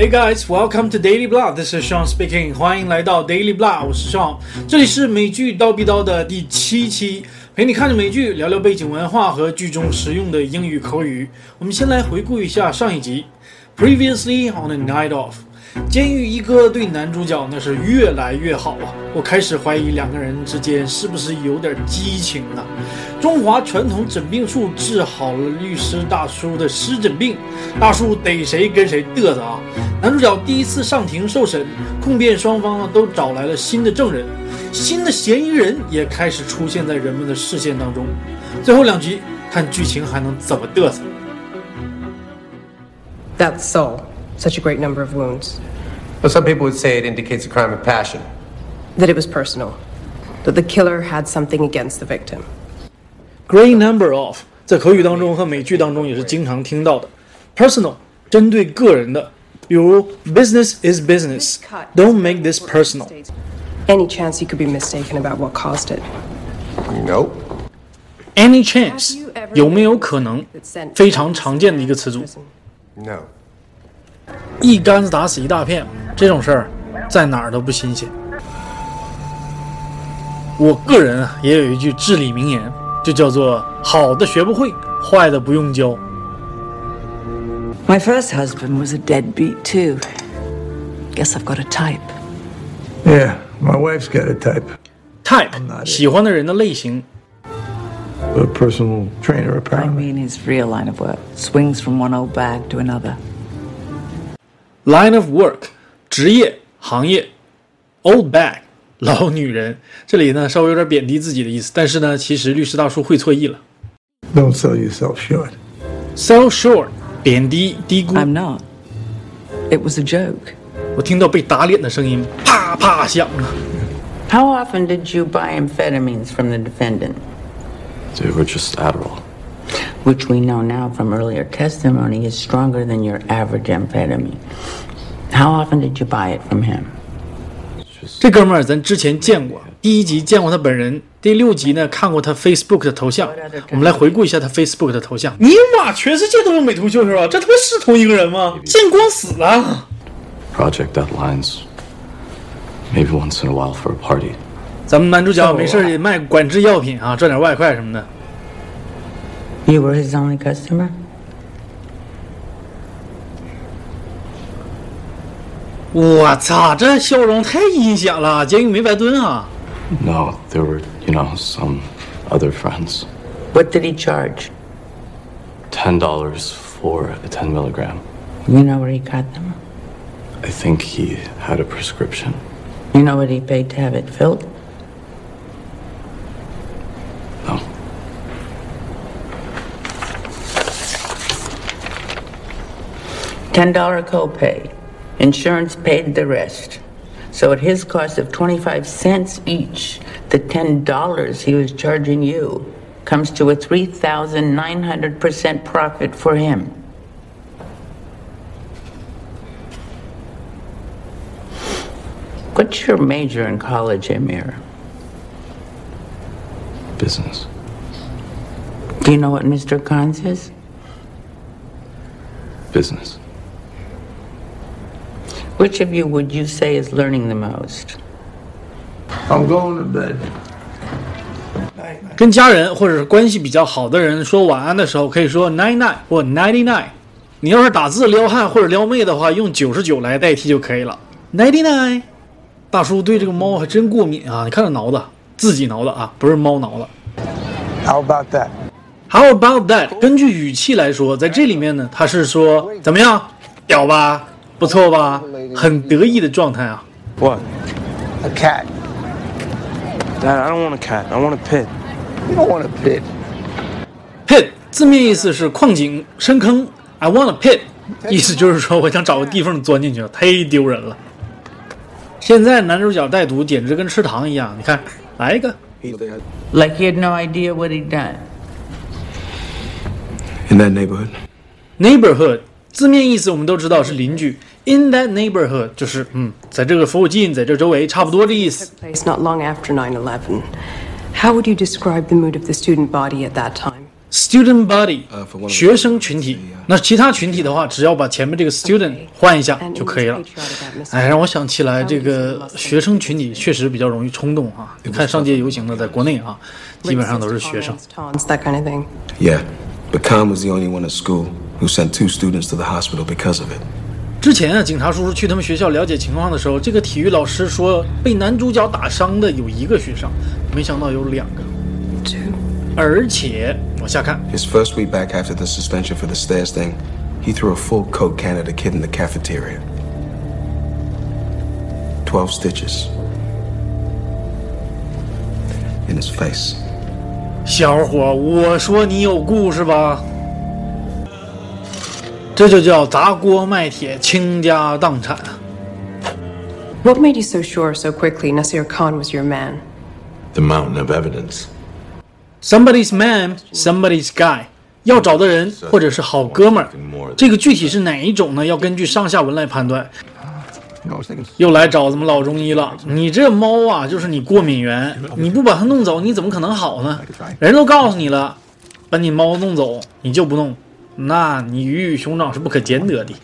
Hey guys, welcome to Daily Blah. This is Sean speaking. 欢迎来到 Daily Blah，我是 Sean。这里是美剧刀逼刀的第七期，陪你看着美剧，聊聊背景文化和剧中实用的英语口语。我们先来回顾一下上一集。Previously on a night off，监狱一哥对男主角那是越来越好啊！我开始怀疑两个人之间是不是有点激情啊？中华传统诊病术治好了律师大叔的湿疹病，大叔逮谁跟谁嘚瑟啊！男主角第一次上庭受审，控辩双方呢都找来了新的证人，新的嫌疑人也开始出现在人们的视线当中。最后两集，看剧情还能怎么嘚瑟？That's so. Such a great number of wounds. But some people would say it indicates a crime of passion. That it was personal. That the killer had something against the victim. Great number of 在口语当中和美剧当中也是经常听到的，personal 针对个人的。比如 business is business. Don't make this personal. Any chance you could be mistaken about what caused it? Nope. Any chance 有没有可能？非常常见的一个词组。No. 一竿子打死一大片，这种事儿在哪儿都不新鲜。我个人啊也有一句至理名言，就叫做“好的学不会，坏的不用教”。My first husband was a deadbeat too. Guess I've got a type. Yeah, my wife's got a type. Type 喜欢的人的类型。A personal trainer, apparently. I mean his real line of work. Swings from one old bag to another. Line of work 职业行业，old bag 老女人。这里呢稍微有点贬低自己的意思，但是呢，其实律师大叔会错意了。Don't sell yourself short. Sell short 贬低低估。I'm not. It was a joke. 我听到被打脸的声音，啪啪响啊。How often did you buy amphetamines from the defendant? They were just Adderall. Which we know now from earlier testimony is stronger than your average amphetamine. How often did you buy it from him? 这哥们儿咱之前见过，第一集见过他本人， 第六集呢看过他 Facebook 的头像。我们来回顾一下他 Facebook 的头像。尼玛，全世界都用美图秀秀啊！这他妈是同一个人吗？见光死啊！Project deadlines. Maybe once in a while for a party. 咱们男主角没事也卖管制药品啊，赚点外快什么的。You were his only customer. 我操，这笑容太阴险了，监狱没白蹲啊。No, there were, you know, some other friends. What did he charge? Ten dollars for a ten milligram. You know where he got them? I think he had a prescription. You know what he paid to have it filled? No. Ten dollar copay. Insurance paid the rest. So at his cost of 25 cents each, the $10 he was charging you comes to a 3,900% profit for him. What's your major in college, Amir? Business. Do you know what Mr. Khan says? Business. Which of you would you say is learning the most? I'm going to bed. 跟家人或者是关系比较好的人说晚安的时候，可以说 nine nine 或 ninety nine。你要是打字撩汉或者撩妹的话，用九十九来代替就可以了。ninety nine。大叔对这个猫还真过敏啊！你看这挠的，自己挠的啊，不是猫挠的。How about that? How about that？根据语气来说，在这里面呢，他是说怎么样，屌吧？不错吧？很得意的状态啊。What? A cat. Dad, I don't want a cat. I want a pit. You don't want a pit. Pit 字面意思是矿井、深坑。I want a pit，意思就是说我想找个地缝钻进去，忒丢人了。现在男主角带毒简直跟吃糖一样，你看，来一个。Like he had no idea what he'd done. In that neighborhood. Neighborhood 字面意思我们都知道是邻居。 In that neighborhood 就是嗯，在这个附近，在这周围，差不多这意思。Place not long after 9/11. How would you describe the mood of the student body at that time? student body 学生群体。那其他群体的话，只要把前面这个 student 换一下就可以了。哎，让我想起来这个学生群体确实比较容易冲动啊。你看上街游行的，在国内啊，基本上都是学生。 Taunts, that kind of thing. Yeah, but Khan was the only one at school who sent two students to the hospital because of it. 之前啊，警察叔叔去他们学校了解情况的时候，这个体育老师说被男主角打伤的有一个学生，没想到有两个.而且往下看，His first week back after the suspension for the stairs thing, he threw a full Coke can at a kid in the cafeteria. Twelve stitches. In his face. 小伙，我说你有故事吧？这就叫砸锅卖铁，倾家荡产啊！What made you so sure so quickly Nasir Khan was your man? The mountain of evidence. Somebody's man, somebody's guy。要找的人或者是好哥们儿，这个具体是哪一种呢？要根据上下文来判断。又来找咱们老中医了。你这猫啊，就是你过敏源，你不把它弄走，你怎么可能好呢？人都告诉你了，把你猫弄走，你就不弄，那你鱼与熊掌是不可兼得的。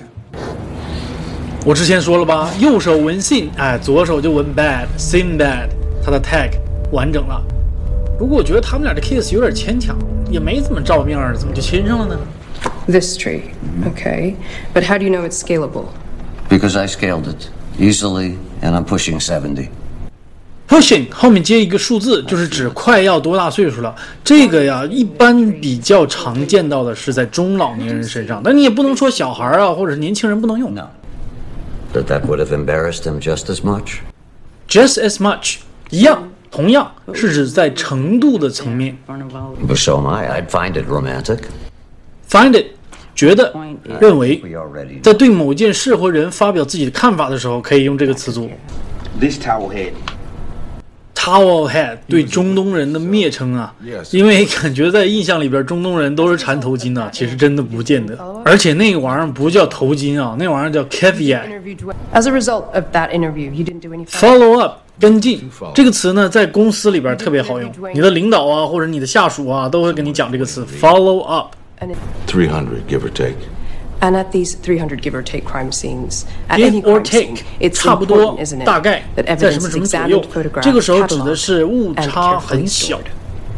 我之前说了吧，右手纹 sin，哎，左手就纹 bad，sin bad，它的 tag 完整了。不过我觉得他们俩的 kiss 有点牵强，也没怎么照面儿，怎么就亲上了呢？This tree. Okay. But how do you know it's scalable? Because I scaled it easily, and I'm pushing 70. Pushing 后面接一个数字，就是指快要多大岁数了。这个呀，一般比较常见到的是在中老年人身上，但你也不能说小孩啊或者是年轻人不能用。No. But that would have embarrassed him just as much. just as much 一样，同样是指在程度的层面。But so am I. I'd find it romantic. find it 觉得认为.在对某件事或人发表自己的看法的时候，可以用这个词组。This towel head. Towel head 对中东人的蔑称啊，因为感觉在印象里边，中东人都是缠头巾的，其实真的不见得。而且那个玩意儿不叫头巾啊，那玩意儿叫 well. As a result of that interview, you didn't do any Follow up 跟进这个词呢，在公司里边特别好用，你的领导啊或者你的下属啊都会跟你讲这个词 follow up。Three hundred give or take. and at these 300 give or take crime scenes, at give any or crime take scene, it's 差不多 important, isn't，it, 大概 that 在什 evidence 么 is 什么左右 examined, photographed,，这个时候指的是 catalogued, 误 and 差 carefully 很小 stored.。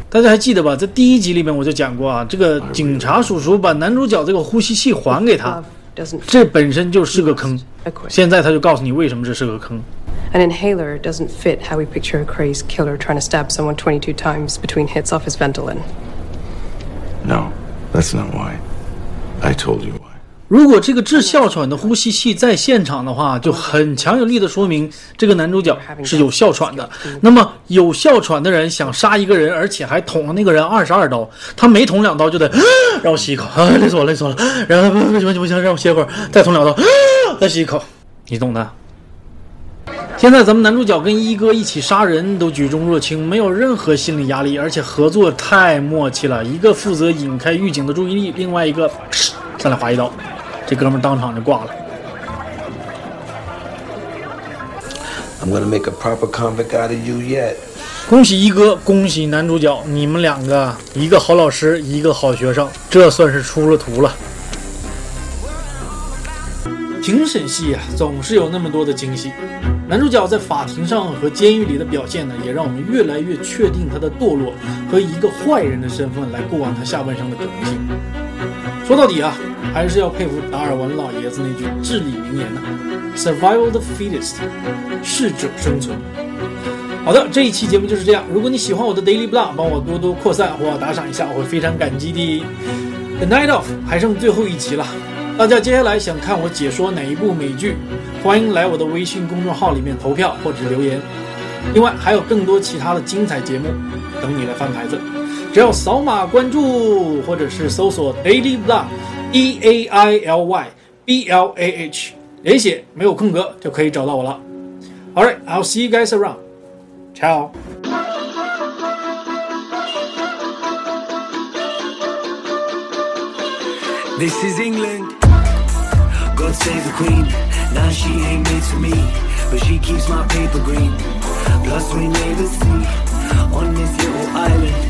大家还记得吧？在第一集里面我就讲过啊，这个警察叔叔把男主角这个呼吸器还给他 Glove，doesn't 这本身就是个坑。 acquit. 现在他就告诉你为什么这是个坑。 An inhaler doesn't fit how we picture a crazed killer trying to stab someone 22 times between hits off his Ventolin. No, that's not why. I told you why. 如果这个治哮喘的呼吸器在现场的话，就很强有力的说明这个男主角是有哮喘的。那么有哮喘的人想杀一个人，而且还捅了那个人二十二刀，他每捅两刀就得 让我吸一口，啊，累死我，累死我了。然后不行不行不行，让我歇会儿，再捅两刀，再吸一口，你懂的。现在咱们男主角跟一哥一起杀人都举重若轻，没有任何心理压力，而且合作太默契了。一个负责引开狱警的注意力，另外一个噗上来划一刀，这哥们当场就挂了。I'm gonna make a proper convict out of you yet. 恭喜一哥，恭喜男主角，你们两个一个好老师，一个好学生，这算是出了图了。庭审戏啊，总是有那么多的惊喜。男主角在法庭上和监狱里的表现呢，也让我们越来越确定他的堕落和一个坏人的身份来过完他下半生的可能性。说到底啊，还是要佩服达尔文老爷子那句至理名言呢、：“Survival the fittest，适者生存。”好的，这一期节目就是这样。如果你喜欢我的 Daily Blah，帮我多多扩散或打赏一下，我会非常感激的。The Night Of 还剩最后一集了，大家接下来想看我解说哪一部美剧？欢迎来我的微信公众号里面投票或者留言。另外还有更多其他的精彩节目等你来翻牌子，只要扫码关注或者是搜索 Daily Blah，D A I L Y B L A H，连写没有空格就可以找到我了。Alright, I'll see you guys around. Ciao. This is England. God save the Queen. Now she ain't made for me, but she keeps my paper green. Plus we near the sea, on this little island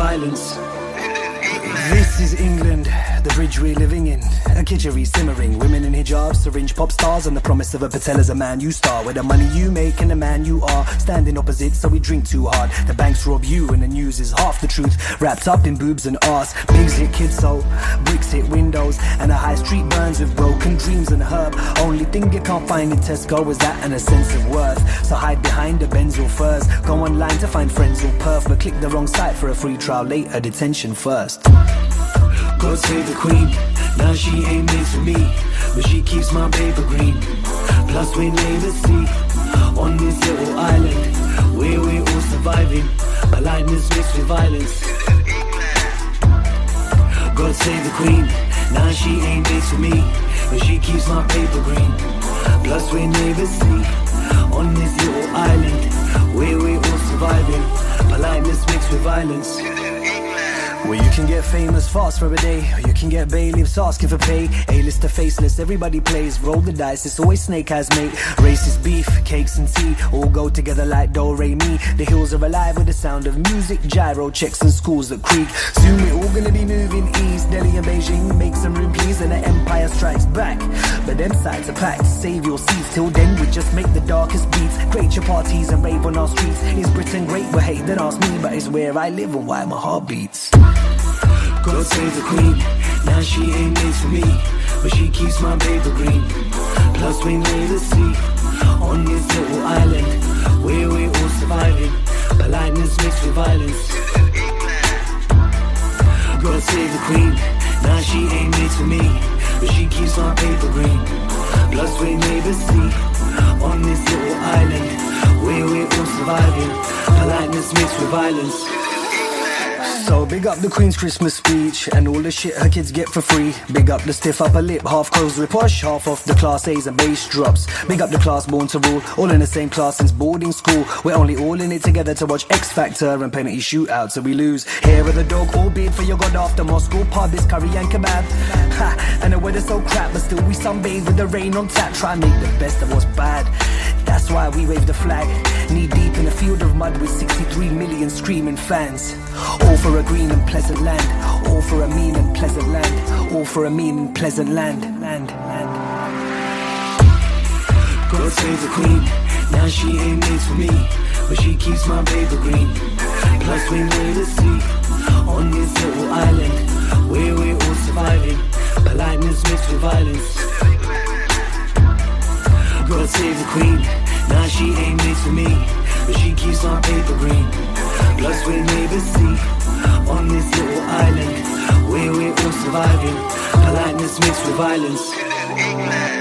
Violence. This is England, the bridge we're living in. A kitchery simmering, women in hijabs, syringe pop stars, and the promise of a patel as a man you star. Where the money you make and the man you are standing opposite, so we drink too hard. The banks rob you, and the news is half the truth. Wrapped up in boobs and arse. Pigs hit kids, so bricks hit windows, and the high street burns with broken dreams and herb. Only thing you can't find in Tesco is that and a sense of worth. So hide behind the Benz or furs. Go online to find friends or perf, but click the wrong site for a free trial later. Detention first. God save the queen. Now she ain't made for me, but she keeps my paper green. Plus we neighbors see on this little island where we're all surviving. Politeness mixed with violence. God save the queen. Now she ain't made for me, but she keeps my paper green. Plus we neighbors see on this little island where we're all surviving. Politeness mixed with violence. Well, you can get famous fast for a day, or you can get bailiffs asking for pay. A-list to faceless, everybody plays. Roll the dice, it's always snake eyes, mate. Racist beef, cakes and tea, all go together like do re mi. The hills are alive with the sound of music, gyro checks and schools that creak. Soon we're all gonna be moving east. Delhi and Beijing make some room, please, and the empire strikes back. But them sides are packed, save your seats. Till then, we just make the darkest beats. Create your parties and rave on our streets. Is Britain great? Well, hey, then ask me, but it's where I live and why my heart beats. God save the queen. Now she ain't made for me, but she keeps my paper green. Plus we lay the sea on this little island where we're all surviving. Politeness mixed with violence. God save the queen. Now she ain't made for me, but she keeps my paper green. Plus we lay the sea on this little island where we're all surviving. Politeness mixed with violence. So big up the Queen's Christmas speech and all the shit her kids get for free. Big up the stiff upper lip, half closed with push, half off the class A's and bass drops. Big up the class born to rule, all in the same class since boarding school. We're only all in it together to watch X Factor and penalty shootouts, so we lose. Here of the dog, all bid for your god after Moscow pub is curry and kebab. Ha, and the weather's so crap, but still we sunbathe with the rain on tap. Try and make the best of what's bad. That's why we wave the flag, knee deep in a field of with 63 million screaming fans. All for a green and pleasant land, all for a mean and pleasant land, all for a mean and pleasant land. land, land. God save the queen, now she ain't made for me, but she keeps my paper green. Plus we made a sea on this little island where we're all surviving. Politeness mixed with violence. God save the queen. Now she ain't made for me, but she keeps my paper green. Plus we neighbors see on this little island where we're all surviving. Politeness mixed with violence.